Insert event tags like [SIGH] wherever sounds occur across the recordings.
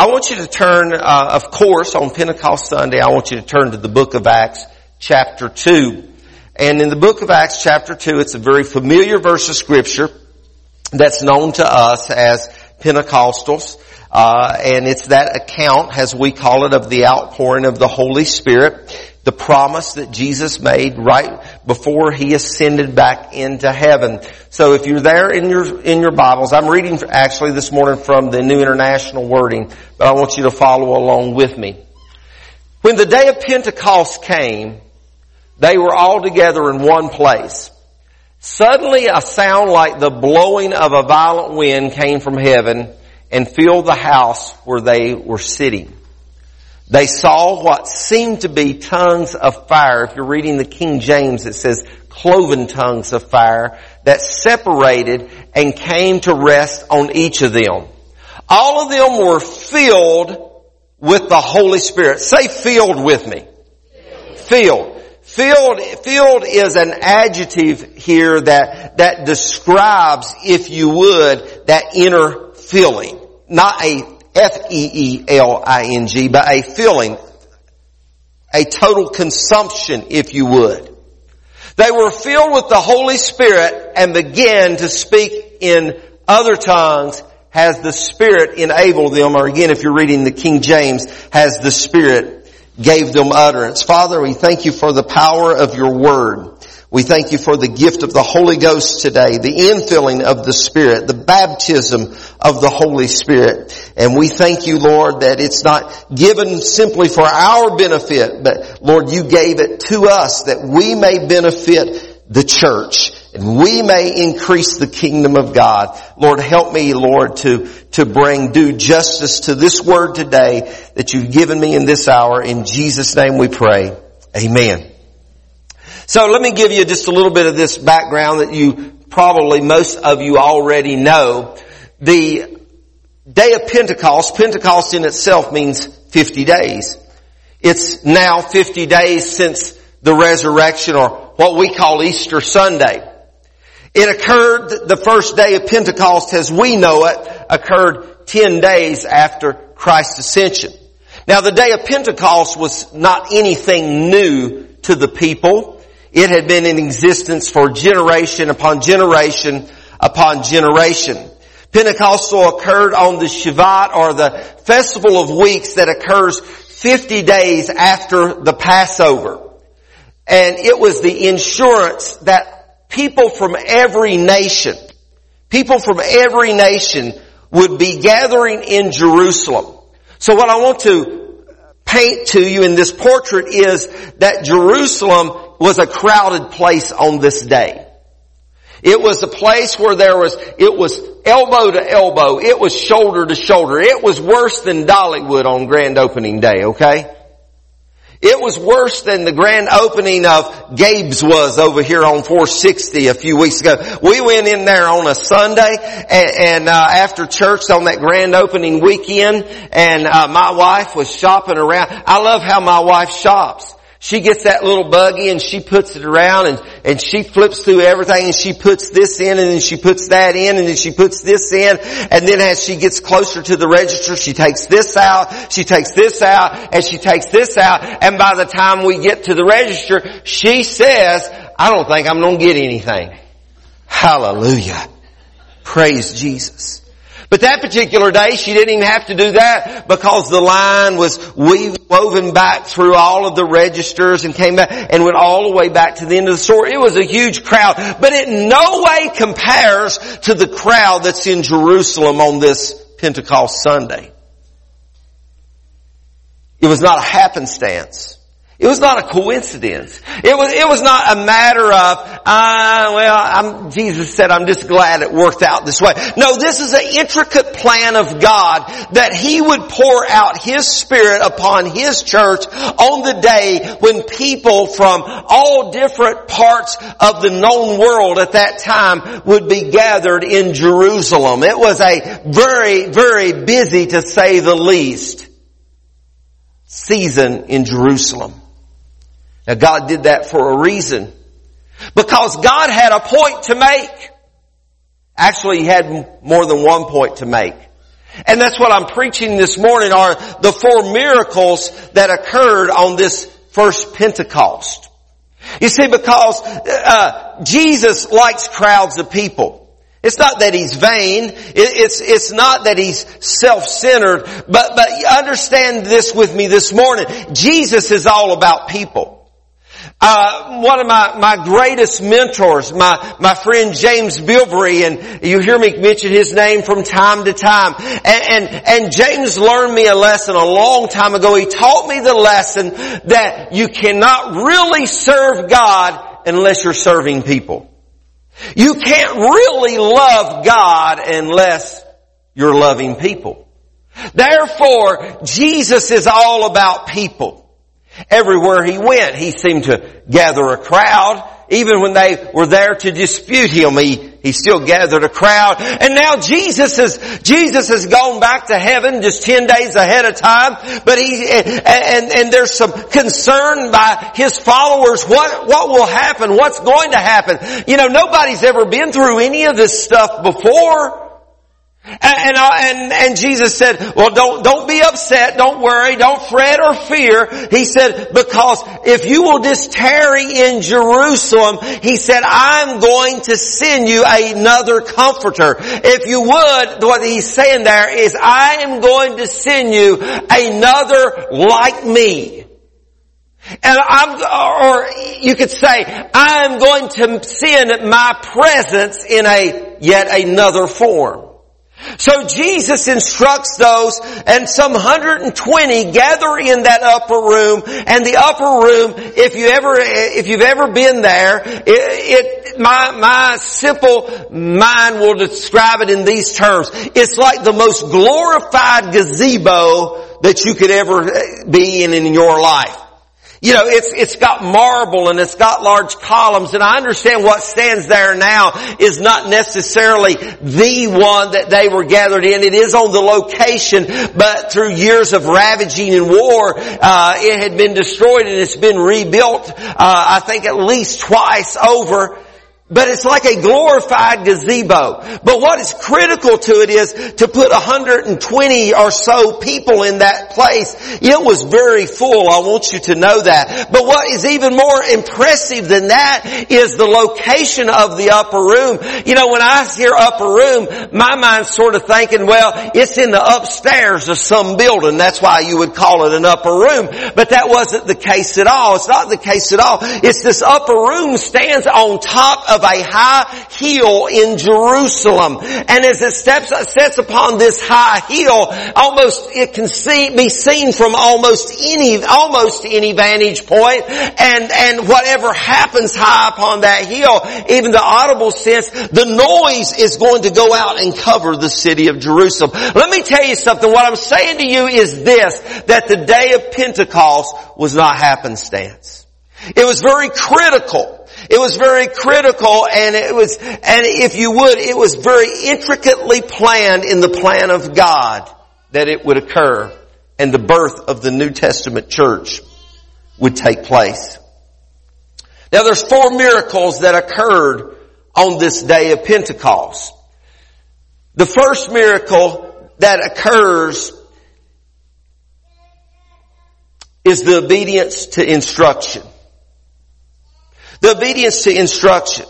I want you to turn, uh, of course, on Pentecost Sunday, I want you to turn to the book of Acts, chapter 2. And in the book of Acts, chapter 2, it's a very familiar verse of scripture that's known to us as Pentecostals. Uh, and it's that account, as we call it, of the outpouring of the Holy Spirit the promise that Jesus made right before he ascended back into heaven. So if you're there in your, in your Bibles, I'm reading actually this morning from the New International Wording, but I want you to follow along with me. When the day of Pentecost came, they were all together in one place. Suddenly a sound like the blowing of a violent wind came from heaven and filled the house where they were sitting. They saw what seemed to be tongues of fire. If you're reading the King James, it says cloven tongues of fire that separated and came to rest on each of them. All of them were filled with the Holy Spirit. Say filled with me. Filled. Filled, filled is an adjective here that, that describes, if you would, that inner filling. Not a F-E-E-L-I-N-G, but a filling, a total consumption, if you would. They were filled with the Holy Spirit and began to speak in other tongues has the Spirit enabled them, or again, if you're reading the King James, has the Spirit gave them utterance. Father, we thank you for the power of your word. We thank you for the gift of the Holy Ghost today, the infilling of the Spirit, the baptism of the Holy Spirit. And we thank you, Lord, that it's not given simply for our benefit, but Lord, you gave it to us that we may benefit the church and we may increase the kingdom of God. Lord, help me, Lord, to, to bring due justice to this word today that you've given me in this hour. In Jesus' name we pray. Amen. So let me give you just a little bit of this background that you probably most of you already know. The day of Pentecost, Pentecost in itself means 50 days. It's now 50 days since the resurrection or what we call Easter Sunday. It occurred, the first day of Pentecost as we know it, occurred 10 days after Christ's ascension. Now the day of Pentecost was not anything new to the people. It had been in existence for generation upon generation upon generation. Pentecostal occurred on the Shavuot or the festival of weeks that occurs 50 days after the Passover. And it was the insurance that people from every nation, people from every nation would be gathering in Jerusalem. So what I want to paint to you in this portrait is that Jerusalem was a crowded place on this day. It was a place where there was, it was elbow to elbow. It was shoulder to shoulder. It was worse than Dollywood on grand opening day, okay? It was worse than the grand opening of Gabe's was over here on 460 a few weeks ago. We went in there on a Sunday and, and uh, after church on that grand opening weekend and uh, my wife was shopping around. I love how my wife shops. She gets that little buggy and she puts it around and, and she flips through everything and she puts this in and then she puts that in and then she puts this in and then as she gets closer to the register she takes this out, she takes this out and she takes this out and by the time we get to the register she says, I don't think I'm going to get anything. Hallelujah. Praise Jesus. But that particular day, she didn't even have to do that because the line was woven back through all of the registers and came back and went all the way back to the end of the store. It was a huge crowd, but it no way compares to the crowd that's in Jerusalem on this Pentecost Sunday. It was not a happenstance. It was not a coincidence. It was, it was not a matter of, uh, well, I'm, Jesus said, I'm just glad it worked out this way. No, this is an intricate plan of God that He would pour out His Spirit upon His church on the day when people from all different parts of the known world at that time would be gathered in Jerusalem. It was a very, very busy to say the least season in Jerusalem. Now God did that for a reason. Because God had a point to make. Actually, He had more than one point to make. And that's what I'm preaching this morning are the four miracles that occurred on this first Pentecost. You see, because uh, Jesus likes crowds of people. It's not that he's vain. It's, it's not that he's self-centered. But, but understand this with me this morning. Jesus is all about people. Uh, one of my, my greatest mentors, my, my friend James Bilbrey, and you hear me mention his name from time to time. And, and, and James learned me a lesson a long time ago. He taught me the lesson that you cannot really serve God unless you're serving people. You can't really love God unless you're loving people. Therefore, Jesus is all about people. Everywhere he went, he seemed to gather a crowd. Even when they were there to dispute him, he, he still gathered a crowd. And now Jesus has, Jesus has gone back to heaven just 10 days ahead of time. But he, and, and there's some concern by his followers. What, what will happen? What's going to happen? You know, nobody's ever been through any of this stuff before. And, and, and, and, Jesus said, well don't, don't be upset, don't worry, don't fret or fear. He said, because if you will just tarry in Jerusalem, he said, I'm going to send you another comforter. If you would, what he's saying there is, I am going to send you another like me. And I'm, or you could say, I'm going to send my presence in a, yet another form. So Jesus instructs those and some 120 gather in that upper room and the upper room, if you ever, if you've ever been there, it, it, my, my simple mind will describe it in these terms. It's like the most glorified gazebo that you could ever be in in your life. You know, it's, it's got marble and it's got large columns and I understand what stands there now is not necessarily the one that they were gathered in. It is on the location, but through years of ravaging and war, uh, it had been destroyed and it's been rebuilt, uh, I think at least twice over. But it's like a glorified gazebo. But what is critical to it is to put 120 or so people in that place. It was very full. I want you to know that. But what is even more impressive than that is the location of the upper room. You know, when I hear upper room, my mind's sort of thinking, well, it's in the upstairs of some building. That's why you would call it an upper room. But that wasn't the case at all. It's not the case at all. It's this upper room stands on top of of a high hill in Jerusalem. And as it steps, sets upon this high hill, almost it can see, be seen from almost any, almost any vantage point. And, and whatever happens high upon that hill, even the audible sense, the noise is going to go out and cover the city of Jerusalem. Let me tell you something. What I'm saying to you is this, that the day of Pentecost was not happenstance. It was very critical it was very critical and it was, and if you would, it was very intricately planned in the plan of God that it would occur and the birth of the New Testament church would take place. Now there's four miracles that occurred on this day of Pentecost. The first miracle that occurs is the obedience to instruction. The obedience to instruction.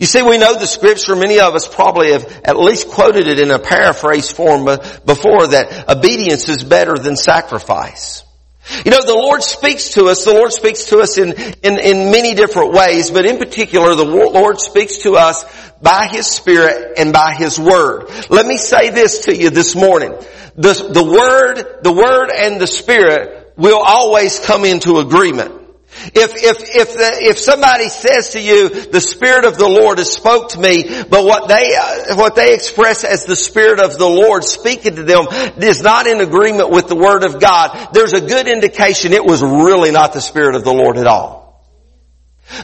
You see, we know the scripture, many of us probably have at least quoted it in a paraphrase form before that obedience is better than sacrifice. You know, the Lord speaks to us, the Lord speaks to us in, in, in many different ways, but in particular, the Lord speaks to us by His Spirit and by His Word. Let me say this to you this morning. The, the Word, the Word and the Spirit will always come into agreement. If, if, if, the, if somebody says to you, the Spirit of the Lord has spoke to me, but what they, uh, what they express as the Spirit of the Lord speaking to them is not in agreement with the Word of God, there's a good indication it was really not the Spirit of the Lord at all.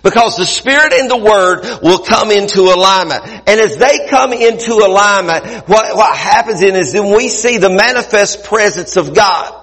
Because the Spirit and the Word will come into alignment. And as they come into alignment, what, what happens is then we see the manifest presence of God.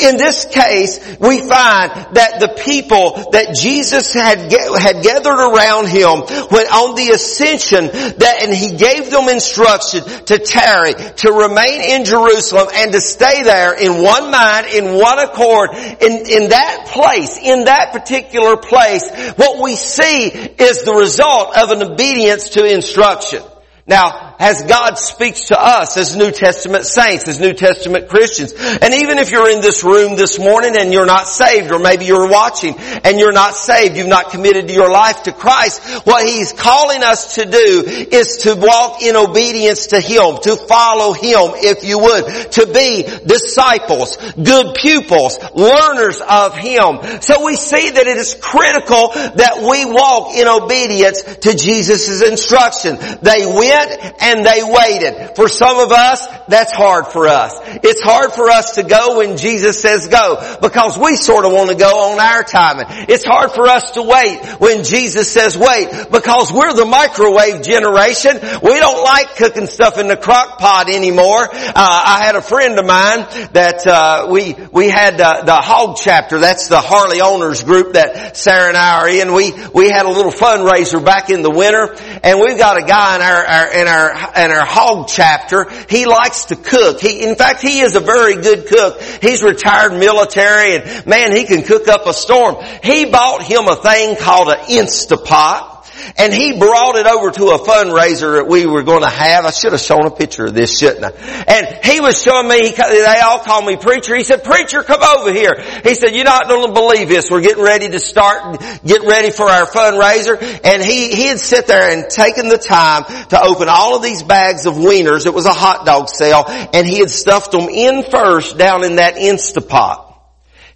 In this case, we find that the people that Jesus had, had gathered around him when on the ascension that, and he gave them instruction to tarry, to remain in Jerusalem and to stay there in one mind, in one accord, in, in that place, in that particular place, what we see is the result of an obedience to instruction. Now, as God speaks to us as New Testament saints, as New Testament Christians, and even if you're in this room this morning and you're not saved, or maybe you're watching and you're not saved, you've not committed your life to Christ, what He's calling us to do is to walk in obedience to Him, to follow Him, if you would, to be disciples, good pupils, learners of Him. So we see that it is critical that we walk in obedience to Jesus' instruction. They went went and they waited. For some of us, that's hard for us. It's hard for us to go when Jesus says go because we sort of want to go on our timing. It's hard for us to wait when Jesus says wait because we're the microwave generation. We don't like cooking stuff in the crock pot anymore. Uh, I had a friend of mine that uh, we we had uh, the hog chapter. That's the Harley owners group that Sarah and I are in. We we had a little fundraiser back in the winter, and we've got a guy in our, our in our, in our hog chapter, he likes to cook. He, in fact, he is a very good cook. He's retired military and man, he can cook up a storm. He bought him a thing called an Instapot. And he brought it over to a fundraiser that we were going to have. I should have shown a picture of this, shouldn't I? And he was showing me, he, they all call me preacher. He said, preacher, come over here. He said, you're not going to believe this. We're getting ready to start, get ready for our fundraiser. And he, he had sit there and taken the time to open all of these bags of wieners. It was a hot dog sale. And he had stuffed them in first down in that Instapot.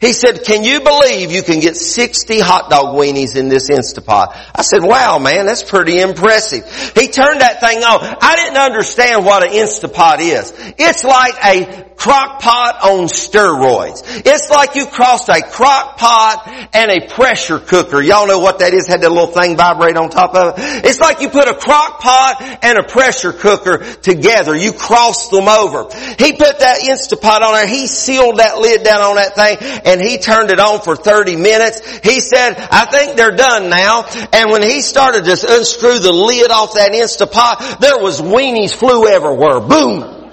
He said, can you believe you can get 60 hot dog weenies in this Instapot? I said, wow man, that's pretty impressive. He turned that thing on. I didn't understand what an Instapot is. It's like a crock pot on steroids. It's like you crossed a crock pot and a pressure cooker. Y'all know what that is? Had that little thing vibrate on top of it. It's like you put a crock pot and a pressure cooker together. You cross them over. He put that Instapot on there. He sealed that lid down on that thing and he turned it on for 30 minutes. He said, I think they're done now. And when he started to unscrew the lid off that Instapot, there was weenies flew everywhere. Boom!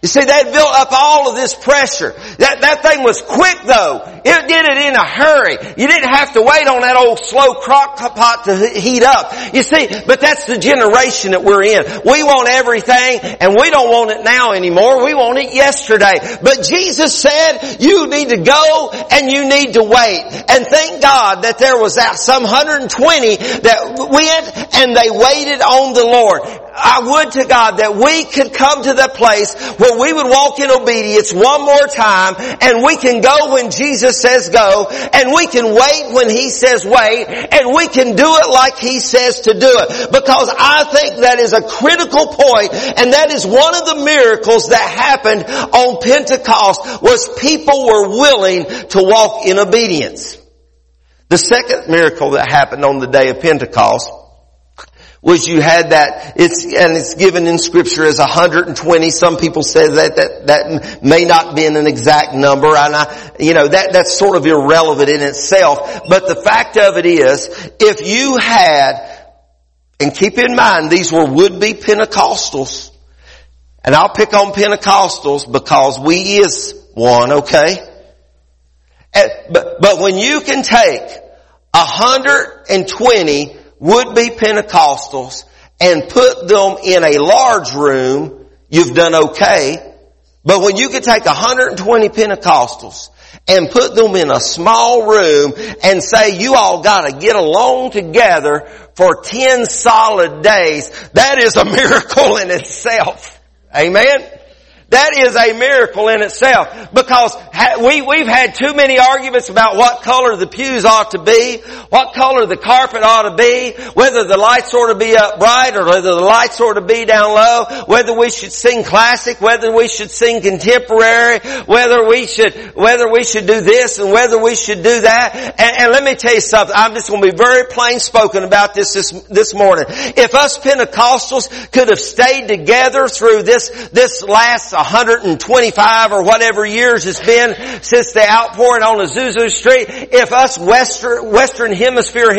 You see, they built up all of this pressure. That, that thing was quick though. It did it in a hurry. You didn't have to wait on that old slow crock pot to heat up. You see, but that's the generation that we're in. We want everything and we don't want it now anymore. We want it yesterday. But Jesus said, you need to go and you need to wait. And thank God that there was that some 120 that went and they waited on the Lord. I would to God that we could come to that place where we would walk in obedience one more time and we can go when Jesus says go and we can wait when He says wait and we can do it like He says to do it. Because I think that is a critical point and that is one of the miracles that happened on Pentecost was people were willing to walk in obedience. The second miracle that happened on the day of Pentecost was you had that, it's, and it's given in scripture as 120. Some people say that, that, that may not be an exact number, and I, you know, that, that's sort of irrelevant in itself. But the fact of it is, if you had, and keep in mind, these were would-be Pentecostals, and I'll pick on Pentecostals because we is one, okay? But, but when you can take 120 would-be Pentecostals and put them in a large room, you've done okay. But when you could take 120 Pentecostals and put them in a small room and say you all gotta get along together for 10 solid days, that is a [LAUGHS] miracle in itself. Amen? That is a miracle in itself because we, we've had too many arguments about what color the pews ought to be, what color the carpet ought to be, whether the lights ought to be up bright or whether the lights ought to be down low, whether we should sing classic, whether we should sing contemporary, whether we should, whether we should do this and whether we should do that. And, and let me tell you something. I'm just going to be very plain spoken about this, this this morning. If us Pentecostals could have stayed together through this, this last 125 or whatever years it's been since the outpouring on Azusa Street, if us Western, Western Hemisphere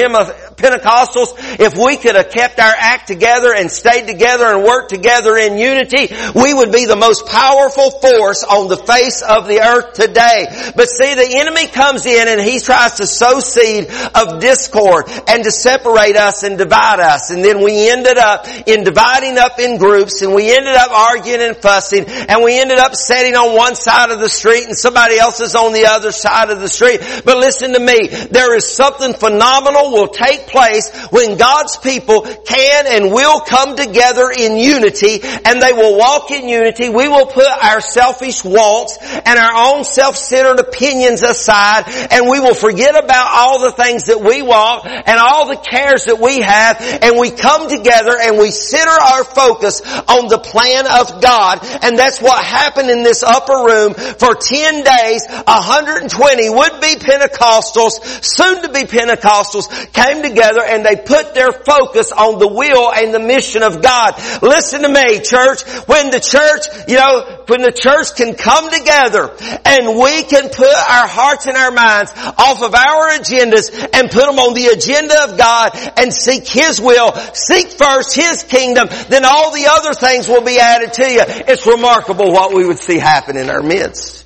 Pentecostals, if we could have kept our act together and stayed together and worked together in unity, we would be the most powerful force on the face of the earth today. But see, the enemy comes in and he tries to sow seed of discord and to separate us and divide us. And then we ended up in dividing up in groups and we ended up arguing and fussing and we ended up sitting on one side of the street and somebody else is on the other side of the street. But listen to me, there is something phenomenal will take place when God's people can and will come together in unity and they will walk in unity. We will put our selfish wants and our own self-centered opinions aside and we will forget about all the things that we want and all the cares that we have and we come together and we center our focus on the plan of God and that's what happened in this upper room for 10 days 120 would be Pentecostals soon to be Pentecostals came together and they put their focus on the will and the mission of God listen to me church when the church you know when the church can come together and we can put our hearts and our minds off of our agendas and put them on the agenda of God and seek His will, seek first His kingdom, then all the other things will be added to you. It's remarkable what we would see happen in our midst.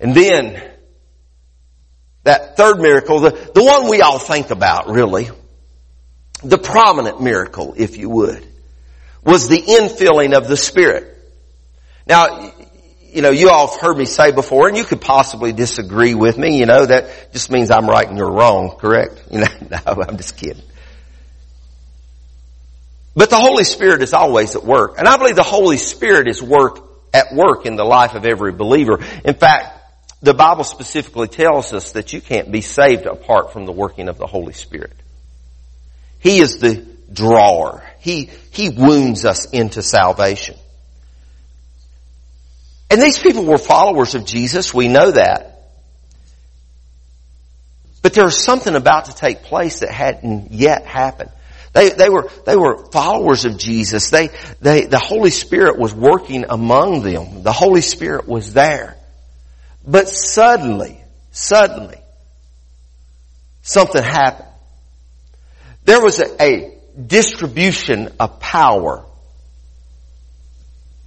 And then, that third miracle, the, the one we all think about really, the prominent miracle, if you would, was the infilling of the Spirit. Now, you know, you all have heard me say before, and you could possibly disagree with me, you know, that just means I'm right and you're wrong, correct? [LAUGHS] You know, no, I'm just kidding. But the Holy Spirit is always at work. And I believe the Holy Spirit is work, at work in the life of every believer. In fact, the Bible specifically tells us that you can't be saved apart from the working of the Holy Spirit. He is the drawer. He, He wounds us into salvation. And these people were followers of Jesus. We know that. But there was something about to take place that hadn't yet happened. They, they were, they were followers of Jesus. They, they, the Holy Spirit was working among them. The Holy Spirit was there. But suddenly, suddenly, something happened. There was a, a distribution of power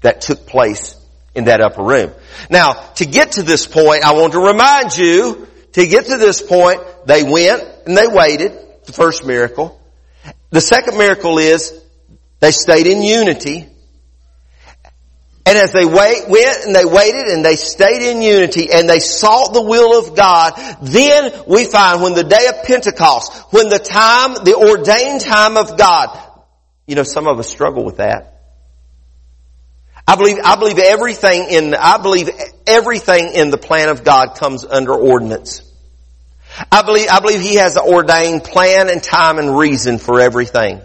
that took place in that upper room. Now, to get to this point, I want to remind you, to get to this point, they went and they waited, the first miracle. The second miracle is they stayed in unity. And as they wait, went and they waited and they stayed in unity and they sought the will of God, then we find when the day of Pentecost, when the time, the ordained time of God, you know, some of us struggle with that. I believe, I believe everything in, I believe everything in the plan of God comes under ordinance. I believe, I believe He has an ordained plan and time and reason for everything.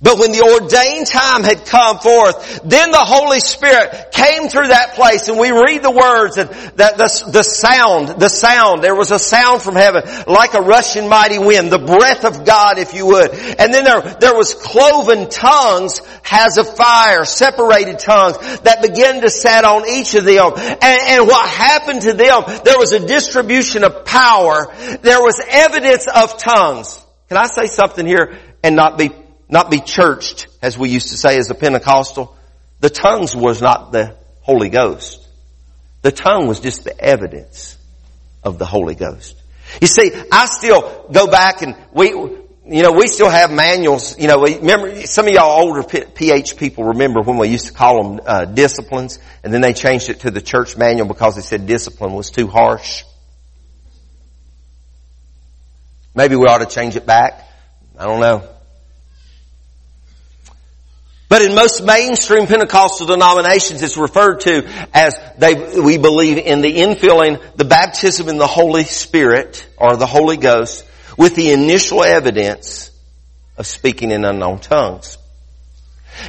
But when the ordained time had come forth, then the Holy Spirit came through that place and we read the words and that the, the sound, the sound, there was a sound from heaven like a rushing mighty wind, the breath of God if you would. And then there, there was cloven tongues as of fire, separated tongues that began to set on each of them. And, and what happened to them, there was a distribution of power. There was evidence of tongues. Can I say something here and not be not be churched, as we used to say as a Pentecostal. The tongues was not the Holy Ghost. The tongue was just the evidence of the Holy Ghost. You see, I still go back and we, you know, we still have manuals. You know, remember some of y'all older PH people remember when we used to call them uh, disciplines, and then they changed it to the church manual because they said discipline was too harsh. Maybe we ought to change it back. I don't know. But in most mainstream Pentecostal denominations, it's referred to as they, we believe in the infilling, the baptism in the Holy Spirit or the Holy Ghost with the initial evidence of speaking in unknown tongues.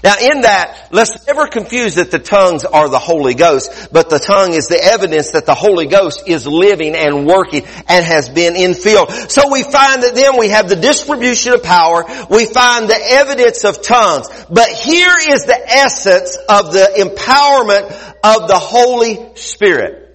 Now in that, let's never confuse that the tongues are the Holy Ghost, but the tongue is the evidence that the Holy Ghost is living and working and has been infilled. So we find that then we have the distribution of power, we find the evidence of tongues, but here is the essence of the empowerment of the Holy Spirit.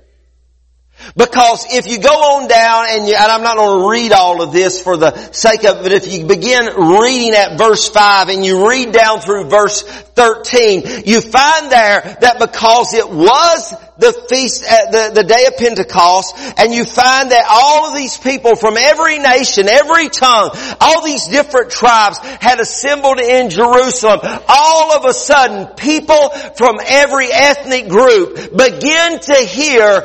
Because if you go on down and, you, and I'm not going to read all of this for the sake of it, but if you begin reading at verse 5 and you read down through verse 13, you find there that because it was the feast, uh, the, the day of Pentecost, and you find that all of these people from every nation, every tongue, all these different tribes had assembled in Jerusalem. All of a sudden, people from every ethnic group begin to hear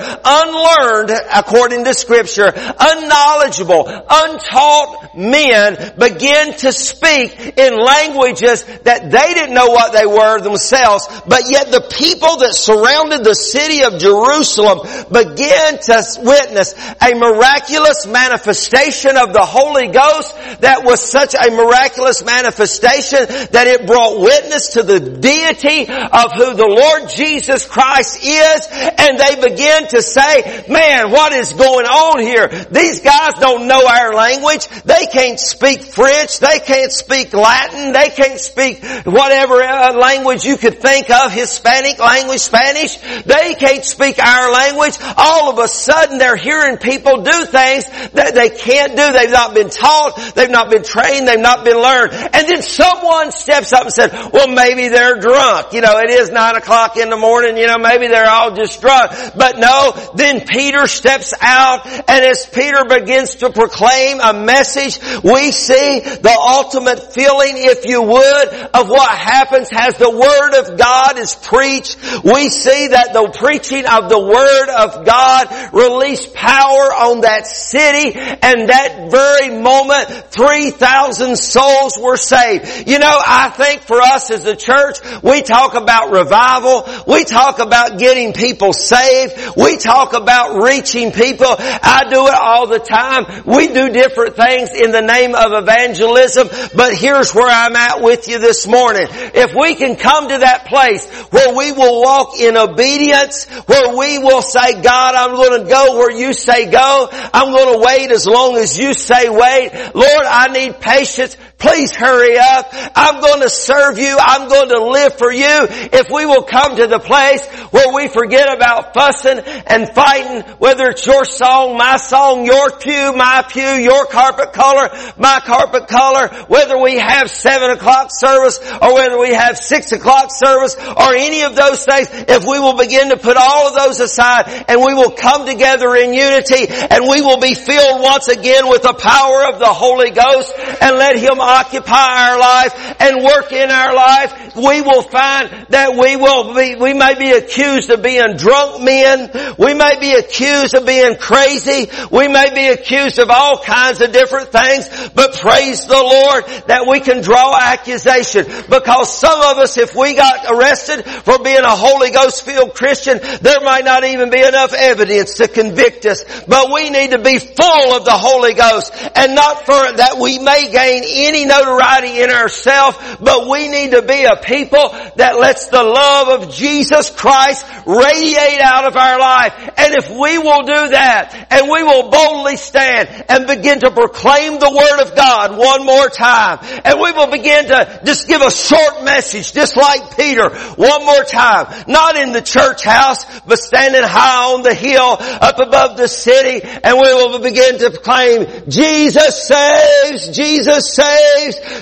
according to scripture, unknowledgeable, untaught men begin to speak in languages that they didn't know what they were themselves, but yet the people that surrounded the city of Jerusalem began to witness a miraculous manifestation of the Holy Ghost that was such a miraculous manifestation that it brought witness to the deity of who the Lord Jesus Christ is and they began to say, man, what is going on here? These guys don't know our language. They can't speak French. They can't speak Latin. They can't speak whatever uh, language you could think of, Hispanic language, Spanish. They can't speak our language, all of a sudden they're hearing people do things that they can't do. They've not been taught, they've not been trained, they've not been learned. And then someone steps up and said, well maybe they're drunk. You know, it is nine o'clock in the morning, you know, maybe they're all just drunk. But no, then Peter steps out and as Peter begins to proclaim a message, we see the ultimate feeling, if you would, of what happens as the Word of God is preached. We see that the preaching of the Word of God released power on that city and that very moment 3,000 souls were saved. You know, I think for us as a church, we talk about revival, we talk about getting people saved, we talk about reaching people. I do it all the time. We do different things in the name of evangelism, but here's where I'm at with you this morning. If we can come to that place where we will walk in obedience where we will say, God, I'm going to go where you say go. I'm going to wait as long as you say wait. Lord, I need patience. Please hurry up. I'm going to serve you. I'm going to live for you. If we will come to the place where we forget about fussing and fighting, whether it's your song, my song, your pew, my pew, your carpet color, my carpet color, whether we have seven o'clock service or whether we have six o'clock service or any of those things, if we will begin to put all of those aside and we will come together in unity and we will be filled once again with the power of the Holy Ghost and let Him occupy our life and work in our life, we will find that we will be, we may be accused of being drunk men. We may be accused of being crazy. We may be accused of all kinds of different things, but praise the Lord that we can draw accusation because some of us, if we got arrested for being a Holy Ghost filled Christian, there might not even be enough evidence to convict us, but we need to be full of the Holy Ghost and not for that we may gain any notoriety in ourselves, but we need to be a people that lets the love of Jesus Christ radiate out of our life. And if we will do that and we will boldly stand and begin to proclaim the Word of God one more time and we will begin to just give a short message just like Peter one more time, not in the church house, but standing high on the hill up above the city and we will begin to proclaim Jesus saves, Jesus saves,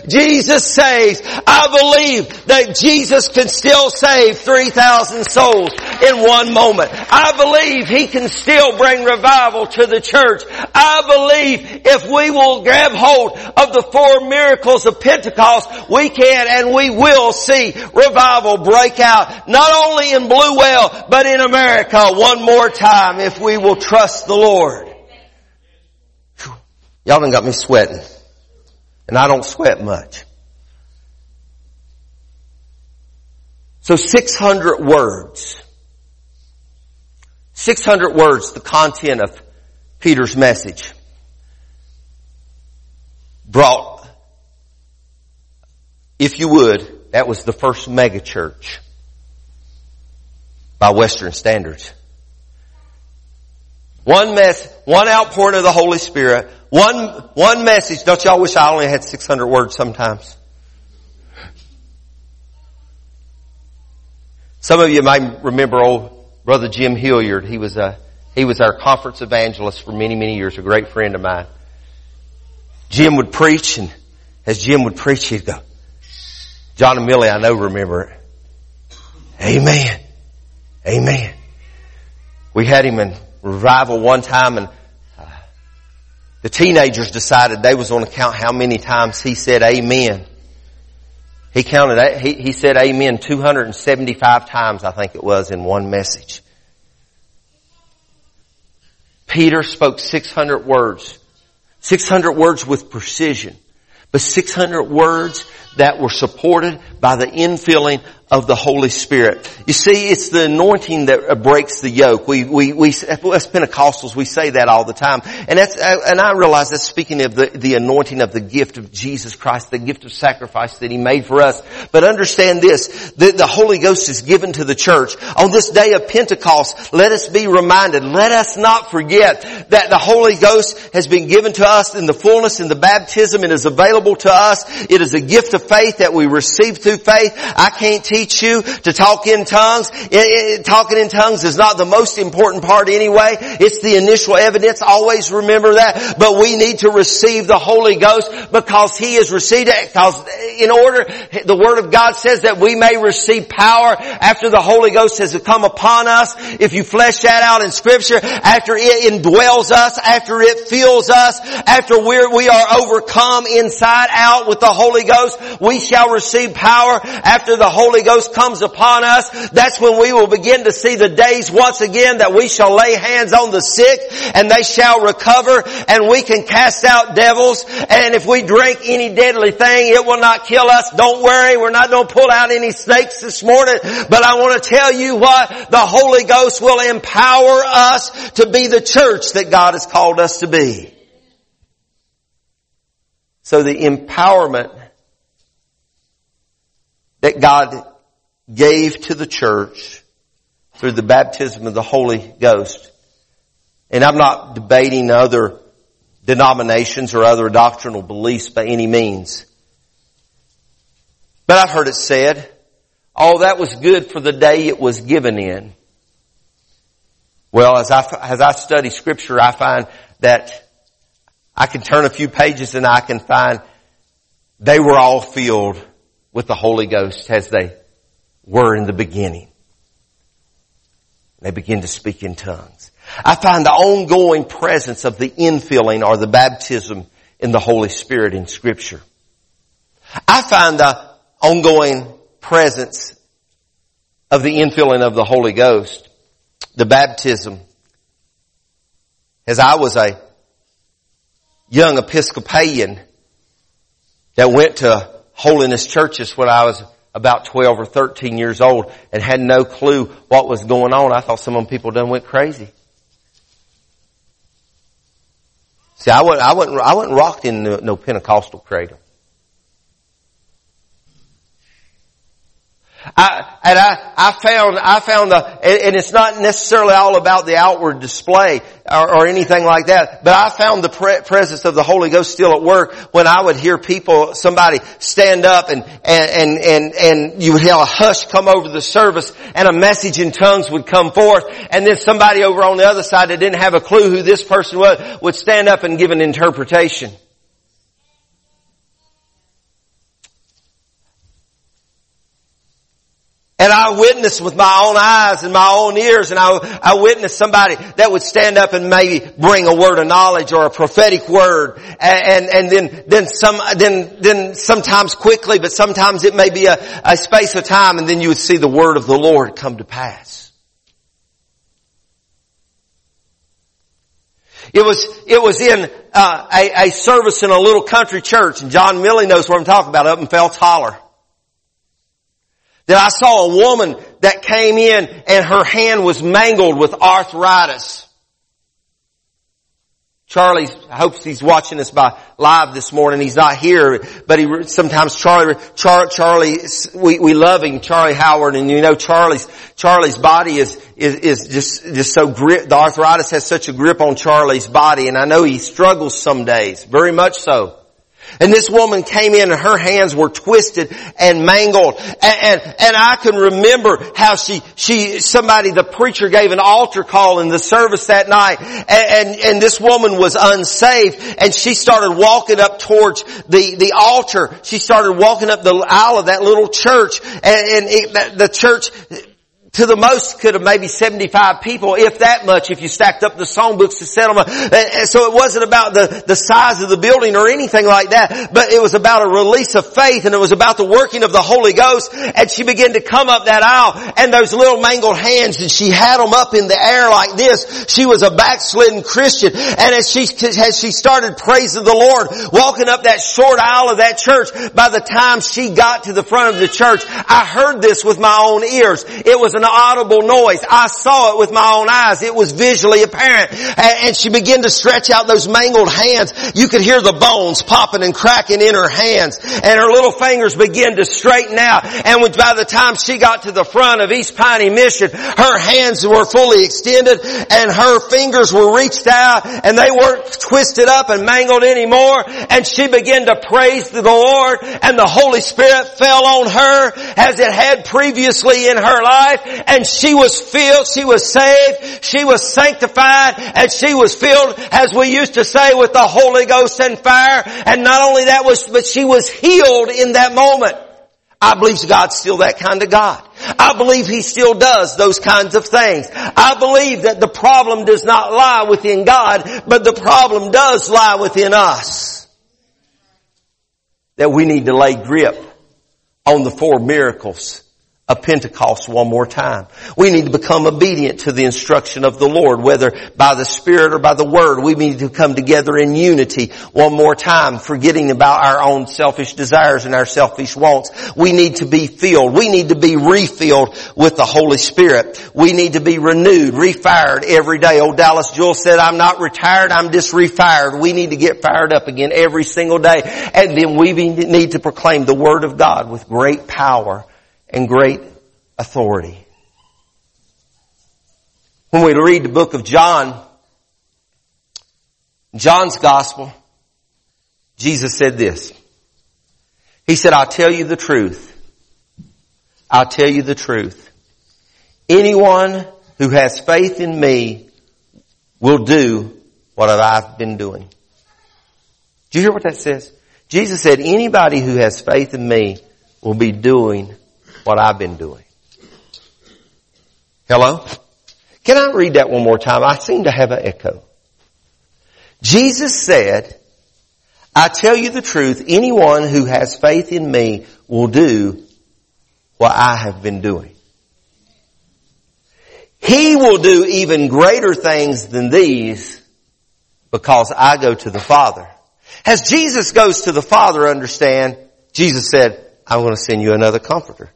Jesus saves. I believe that Jesus can still save 3,000 souls in one moment. I believe He can still bring revival to the church. I believe if we will grab hold of the four miracles of Pentecost, we can and we will see revival break out, not only in Bluewell, but in America one more time if we will trust the Lord. Y'all done got me sweating. And I don't sweat much. So 600 words. 600 words, the content of Peter's message. Brought, if you would, that was the first mega church by Western standards. One mess, one outpouring of the Holy Spirit, one, one message. Don't y'all wish I only had 600 words sometimes? Some of you might remember old brother Jim Hilliard. He was a, he was our conference evangelist for many, many years, a great friend of mine. Jim would preach and as Jim would preach, he'd go, John and Millie, I know remember it. Amen. Amen. We had him in revival one time and the teenagers decided they was going to count how many times he said amen. He counted, he, he said amen 275 times, I think it was, in one message. Peter spoke 600 words. 600 words with precision. But 600 words that were supported by the infilling of the Holy Spirit. You see, it's the anointing that breaks the yoke. We, we, we, as Pentecostals, we say that all the time. And that's, and I realize that's speaking of the, the anointing of the gift of Jesus Christ, the gift of sacrifice that He made for us. But understand this, the, the Holy Ghost is given to the church. On this day of Pentecost, let us be reminded, let us not forget that the Holy Ghost has been given to us in the fullness in the baptism. It is available to us. It is a gift of faith that we receive through faith. I can't teach teach you to talk in tongues. It, it, talking in tongues is not the most important part anyway. It's the initial evidence. Always remember that. But we need to receive the Holy Ghost because He has received. Because in order, the Word of God says that we may receive power after the Holy Ghost has come upon us. If you flesh that out in Scripture, after it indwells us, after it fills us, after we're, we are overcome inside out with the Holy Ghost, we shall receive power after the Holy Ghost comes upon us, that's when we will begin to see the days once again that we shall lay hands on the sick and they shall recover and we can cast out devils and if we drink any deadly thing, it will not kill us. Don't worry, we're not going to pull out any snakes this morning, but I want to tell you what, the Holy Ghost will empower us to be the church that God has called us to be. So the empowerment that God gave to the church through the baptism of the Holy Ghost. And I'm not debating other denominations or other doctrinal beliefs by any means. But I've heard it said, oh, that was good for the day it was given in. Well, as I, as I study scripture, I find that I can turn a few pages and I can find they were all filled with the Holy Ghost as they were in the beginning. They begin to speak in tongues. I find the ongoing presence of the infilling or the baptism in the Holy Spirit in scripture. I find the ongoing presence of the infilling of the Holy Ghost, the baptism. As I was a young Episcopalian that went to holiness churches when I was about 12 or 13 years old and had no clue what was going on. I thought some of them people done went crazy. See, I wasn't, I wasn't, I wasn't rocked in no, no Pentecostal cradle. I, and I, I found, I found the, and it's not necessarily all about the outward display or, or anything like that, but I found the pre- presence of the Holy Ghost still at work when I would hear people, somebody stand up and, and, and, and you would hear a hush come over the service and a message in tongues would come forth and then somebody over on the other side that didn't have a clue who this person was would stand up and give an interpretation. And I witnessed with my own eyes and my own ears and I, I witnessed somebody that would stand up and maybe bring a word of knowledge or a prophetic word. And, and, and then, then some, then, then sometimes quickly, but sometimes it may be a, a space of time and then you would see the word of the Lord come to pass. It was, it was in uh, a, a service in a little country church and John Millie knows what I'm talking about. Up in Phelps Holler that I saw a woman that came in and her hand was mangled with arthritis. Charlie hopes he's watching us by live this morning. He's not here, but he sometimes Charlie, Char, Charlie, we, we love him, Charlie Howard, and you know Charlie's Charlie's body is is, is just just so grip. The arthritis has such a grip on Charlie's body, and I know he struggles some days, very much so. And this woman came in and her hands were twisted and mangled. And, and, and, I can remember how she, she, somebody, the preacher gave an altar call in the service that night. And, and, and this woman was unsaved and she started walking up towards the, the altar. She started walking up the aisle of that little church and, and it, the church, to the most could have maybe 75 people, if that much, if you stacked up the songbooks to settlement. And so it wasn't about the, the size of the building or anything like that, but it was about a release of faith and it was about the working of the Holy Ghost. And she began to come up that aisle and those little mangled hands and she had them up in the air like this. She was a backslidden Christian. And as she, as she started praising the Lord, walking up that short aisle of that church, by the time she got to the front of the church, I heard this with my own ears. It was an audible noise. I saw it with my own eyes. It was visually apparent. And she began to stretch out those mangled hands. You could hear the bones popping and cracking in her hands. And her little fingers began to straighten out. And by the time she got to the front of East Piney Mission, her hands were fully extended and her fingers were reached out and they weren't twisted up and mangled anymore. And she began to praise the Lord and the Holy Spirit fell on her as it had previously in her life and she was filled, she was saved, she was sanctified, and she was filled, as we used to say, with the Holy Ghost and fire. And not only that was, but she was healed in that moment. I believe God's still that kind of God. I believe He still does those kinds of things. I believe that the problem does not lie within God, but the problem does lie within us. That we need to lay grip on the four miracles of Pentecost one more time. We need to become obedient to the instruction of the Lord, whether by the Spirit or by the Word. We need to come together in unity one more time, forgetting about our own selfish desires and our selfish wants. We need to be filled. We need to be refilled with the Holy Spirit. We need to be renewed, refired every day. Old Dallas Jewell said, I'm not retired, I'm just refired. We need to get fired up again every single day. And then we need to proclaim the Word of God with great power and great authority. When we read the book of John, John's gospel, Jesus said this. He said, I'll tell you the truth. I'll tell you the truth. Anyone who has faith in me will do what I've been doing. Do you hear what that says? Jesus said, anybody who has faith in me will be doing what I've been doing. Hello? Can I read that one more time? I seem to have an echo. Jesus said, I tell you the truth, anyone who has faith in me will do what I have been doing. He will do even greater things than these because I go to the Father. As Jesus goes to the Father, understand, Jesus said, I'm going to send you another comforter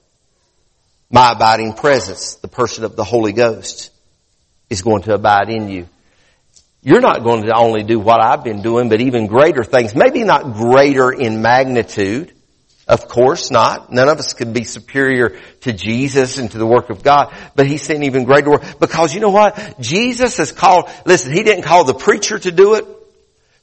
my abiding presence, the person of the Holy Ghost, is going to abide in you. You're not going to only do what I've been doing, but even greater things. Maybe not greater in magnitude. Of course not. None of us can be superior to Jesus and to the work of God, but He's saying even greater work. Because you know what? Jesus has called, listen, He didn't call the preacher to do it.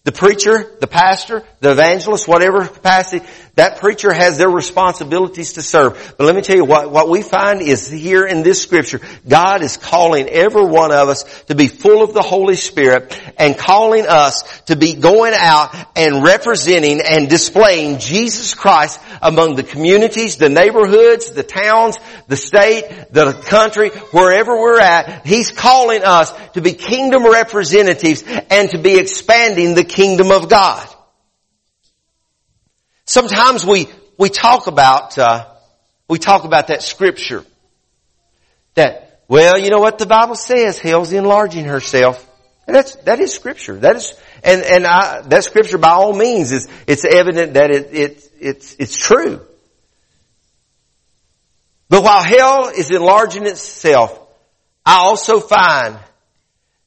The preacher, the pastor, the evangelist, whatever capacity, that preacher has their responsibilities to serve. But let me tell you what, what we find is here in this scripture, God is calling every one of us to be full of the Holy Spirit and calling us to be going out and representing and displaying Jesus Christ among the communities, the neighborhoods, the towns, the state, the country, wherever we're at. He's calling us to be kingdom representatives and to be expanding the kingdom of God. Sometimes we, we talk about, uh, we talk about that scripture that, well, you know what the Bible says, hell's enlarging herself. And that's, that is scripture. That is, and, and I, that scripture by all means is, it's evident that it, it, it's, it's true. But while hell is enlarging itself, I also find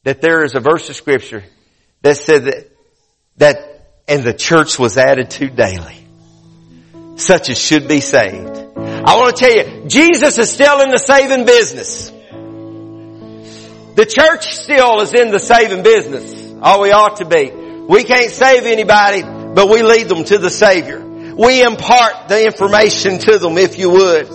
that there is a verse of scripture that said that, that, and the church was added to daily. Such as should be saved. I want to tell you, Jesus is still in the saving business. The church still is in the saving business. All we ought to be. We can't save anybody, but we lead them to the Savior. We impart the information to them if you would.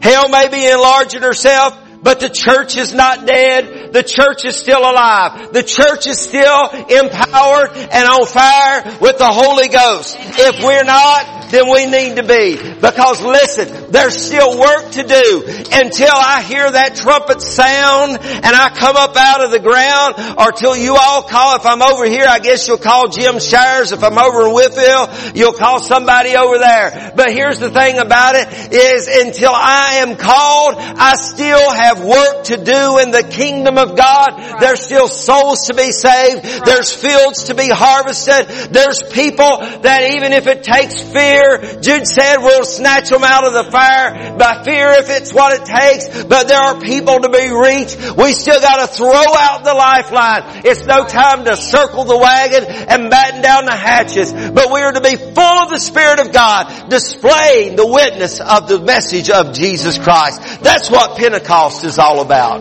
Hell may be enlarging herself, but the church is not dead. The church is still alive. The church is still empowered and on fire with the Holy Ghost. If we're not, than we need to be. Because listen, there's still work to do until I hear that trumpet sound and I come up out of the ground or till you all call. If I'm over here, I guess you'll call Jim Shires. If I'm over in Whitfield, you'll call somebody over there. But here's the thing about it is until I am called, I still have work to do in the kingdom of God. There's still souls to be saved. There's fields to be harvested. There's people that even if it takes fear fear. Jude said we'll snatch them out of the fire by fear if it's what it takes. But there are people to be reached. We still got to throw out the lifeline. It's no time to circle the wagon and batten down the hatches. But we are to be full of the Spirit of God, displaying the witness of the message of Jesus Christ. That's what Pentecost is all about.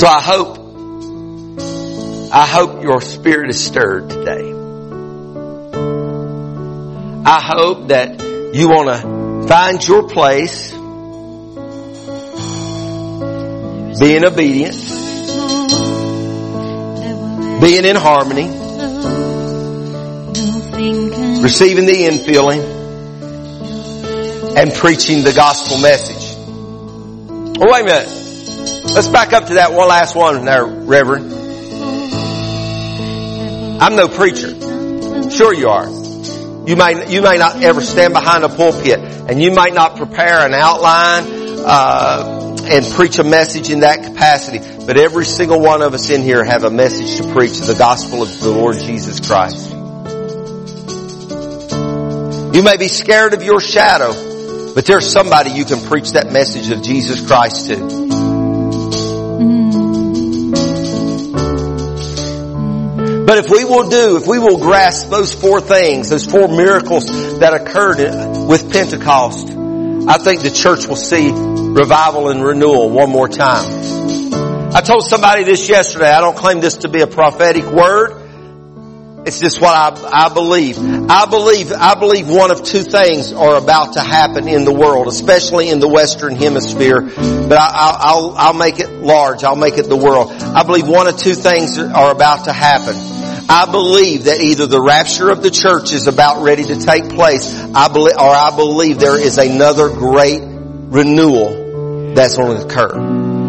So I hope, I hope your spirit is stirred today. I hope that you want to find your place, being obedient, being in harmony, receiving the infilling, and preaching the gospel message. Oh, wait a minute. Let's back up to that one last one there, Reverend. I'm no preacher. Sure you are. You may, you may not ever stand behind a pulpit and you might not prepare an outline, uh, and preach a message in that capacity. But every single one of us in here have a message to preach the gospel of the Lord Jesus Christ. You may be scared of your shadow, but there's somebody you can preach that message of Jesus Christ to. But if we will do, if we will grasp those four things, those four miracles that occurred with Pentecost, I think the church will see revival and renewal one more time. I told somebody this yesterday. I don't claim this to be a prophetic word. It's just what I, I believe. I believe, I believe one of two things are about to happen in the world, especially in the Western Hemisphere. But I, will I'll make it large. I'll make it the world. I believe one of two things are about to happen. I believe that either the rapture of the church is about ready to take place, I believe, or I believe there is another great renewal that's going to occur.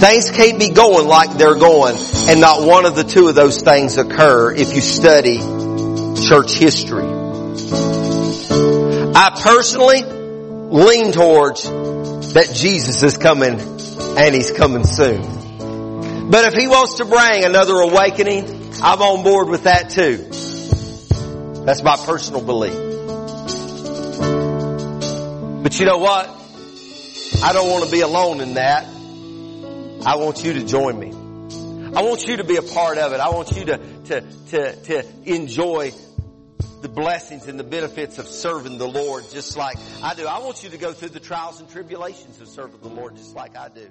Things can't be going like they're going and not one of the two of those things occur if you study church history. I personally lean towards that Jesus is coming and He's coming soon. But if He wants to bring another awakening, I'm on board with that too. That's my personal belief. But you know what? I don't want to be alone in that. I want you to join me. I want you to be a part of it. I want you to, to, to, to enjoy the blessings and the benefits of serving the Lord just like I do. I want you to go through the trials and tribulations of serving the Lord just like I do.